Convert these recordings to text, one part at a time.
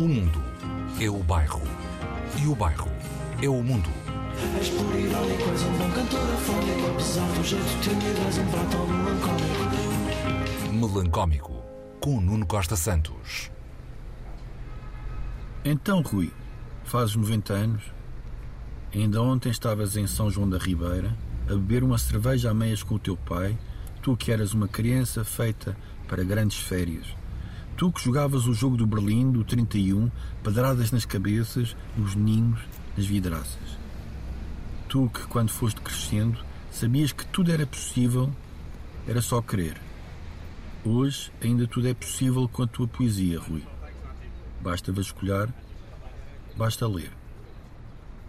O mundo é o bairro. E o bairro é o mundo. És por irónico, és um bom cantor afónico Apesar do jeito tímido, és um prato melancólico Melancómico, com Nuno Costa Santos. Então, Rui, fazes 90 anos? Ainda ontem estavas em São João da Ribeira a beber uma cerveja a meias com o teu pai, tu que eras uma criança feita para grandes férias. Tu que jogavas o jogo do Berlim, do 31, pedradas nas cabeças, nos ninhos, nas vidraças. Tu que, quando foste crescendo, sabias que tudo era possível, era só querer. Hoje ainda tudo é possível com a tua poesia, Rui. Basta vasculhar, basta ler.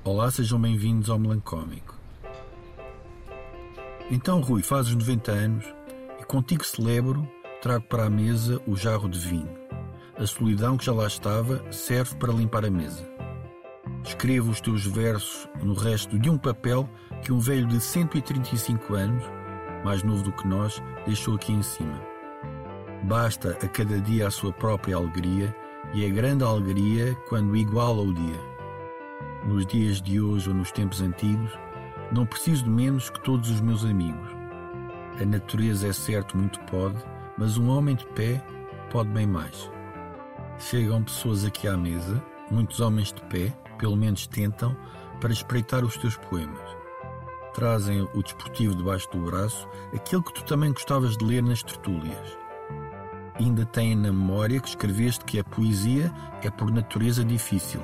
Olá, sejam bem-vindos ao Melancómico. Então, Rui, fazes 90 anos e contigo celebro, trago para a mesa o jarro de vinho. A solidão que já lá estava serve para limpar a mesa. Escrevo os teus versos no resto de um papel que um velho de 135 anos, mais novo do que nós, deixou aqui em cima. Basta a cada dia a sua própria alegria e é grande alegria quando iguala o dia. Nos dias de hoje ou nos tempos antigos, não preciso de menos que todos os meus amigos. A natureza é certo muito pode, mas um homem de pé pode bem mais. Chegam pessoas aqui à mesa, muitos homens de pé, pelo menos tentam, para espreitar os teus poemas. Trazem o desportivo debaixo do braço, aquele que tu também gostavas de ler nas tertúlias. Ainda têm na memória que escreveste que a poesia é por natureza difícil,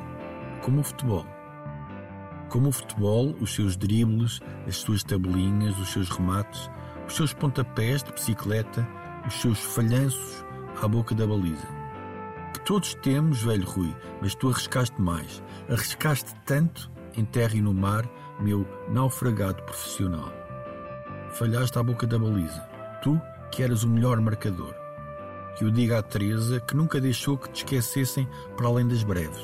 como o futebol. Como o futebol, os seus dribles, as suas tabelinhas, os seus remates, os seus pontapés de bicicleta, os seus falhanços à boca da baliza. Que todos temos, velho Rui, mas tu arriscaste mais. Arriscaste tanto em terra e no mar, meu naufragado profissional. Falhaste à boca da baliza. Tu, que eras o melhor marcador. Que eu diga à Teresa que nunca deixou que te esquecessem para além das breves.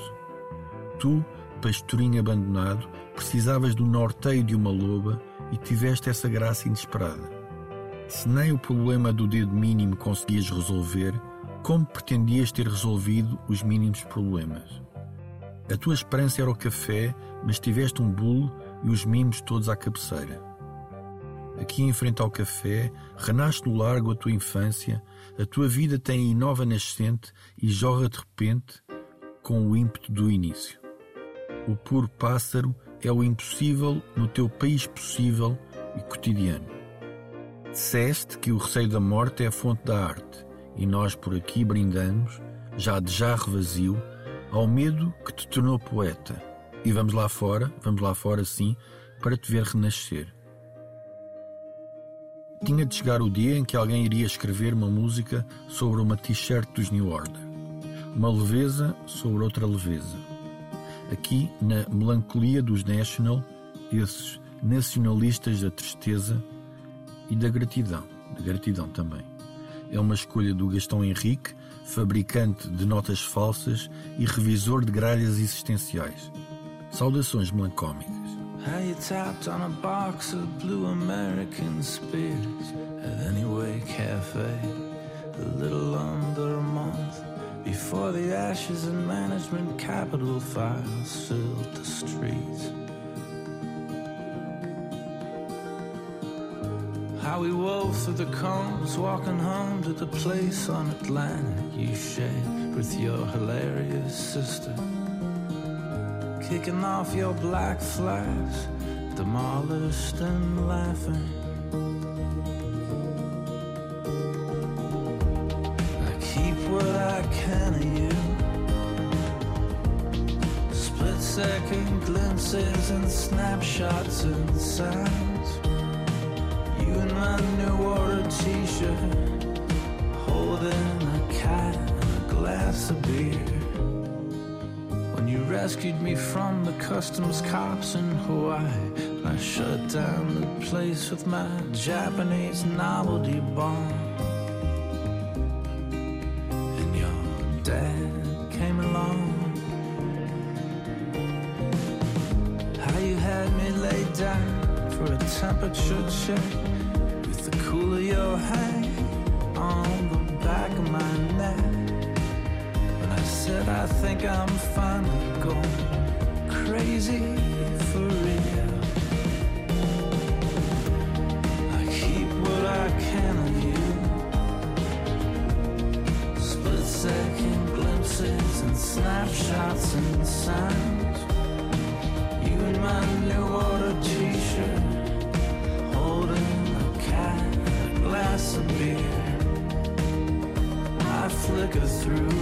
Tu, pastorinho abandonado, precisavas do norteio de uma loba e tiveste essa graça inesperada. Se nem o problema do dedo mínimo conseguias resolver, como pretendias ter resolvido os mínimos problemas? A tua esperança era o café, mas tiveste um bulo e os mimos todos à cabeceira. Aqui em frente ao café, renasce no largo a tua infância, a tua vida tem aí nova nascente e jorra de repente com o ímpeto do início. O puro pássaro é o impossível no teu país possível e cotidiano. Disseste que o receio da morte é a fonte da arte, e nós por aqui brindamos, já de jarro vazio, ao medo que te tornou poeta. E vamos lá fora, vamos lá fora sim, para te ver renascer. Tinha de chegar o dia em que alguém iria escrever uma música sobre uma t-shirt dos New Order. Uma leveza sobre outra leveza. Aqui, na melancolia dos National, esses nacionalistas da tristeza e da gratidão, da gratidão também. É uma escolha do Gastão Henrique, fabricante de notas falsas e revisor de gralhas existenciais. Saudações melancómicas. How you tapped on a box of blue American at Anyway Cafe a little under a month before the ashes and management capital files filled the streets. How we wove through the combs, walking home to the place on Atlantic you shared with your hilarious sister. Kicking off your black flags, demolished and laughing. I keep what I can of you. Split second glimpses and snapshots. You in my new order t shirt, holding a cat and a glass of beer. When you rescued me from the customs cops in Hawaii, I shut down the place with my Japanese novelty bomb. And your dad came along. How you had me laid down for a temperature check your hand on the back of my neck. When I said I think I'm finally going crazy for real. I keep what I can of you. Split second glimpses and snapshots and sounds. You and my new flicker through.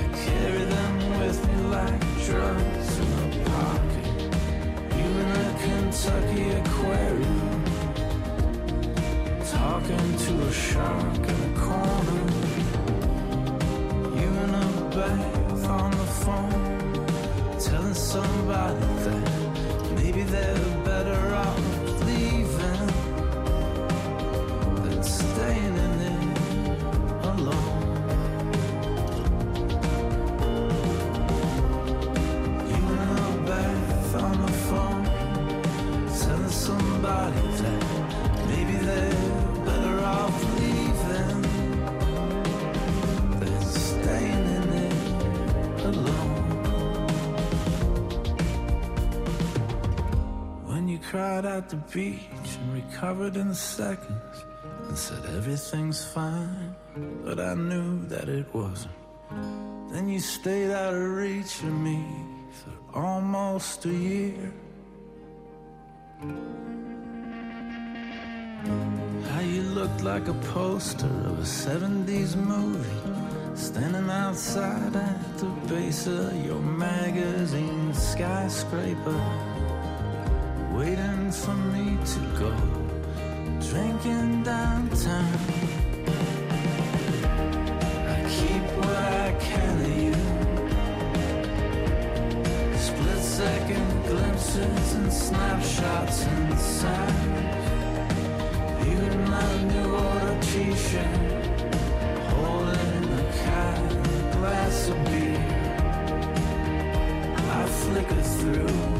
I carry them with me like drugs in a pocket. You in a Kentucky aquarium, talking to a shark in a corner. You in a bath on the phone, telling somebody that maybe they're cried at the beach and recovered in seconds and said everything's fine, but I knew that it wasn't. Then you stayed out of reach of me for almost a year. How you looked like a poster of a 70s movie, standing outside at the base of your magazine skyscraper, waiting for me to go drinking downtown. I keep what I can of you. Split second glimpses and snapshots sounds. You in my new order t-shirt, holding a cat a glass of beer. I flicker through.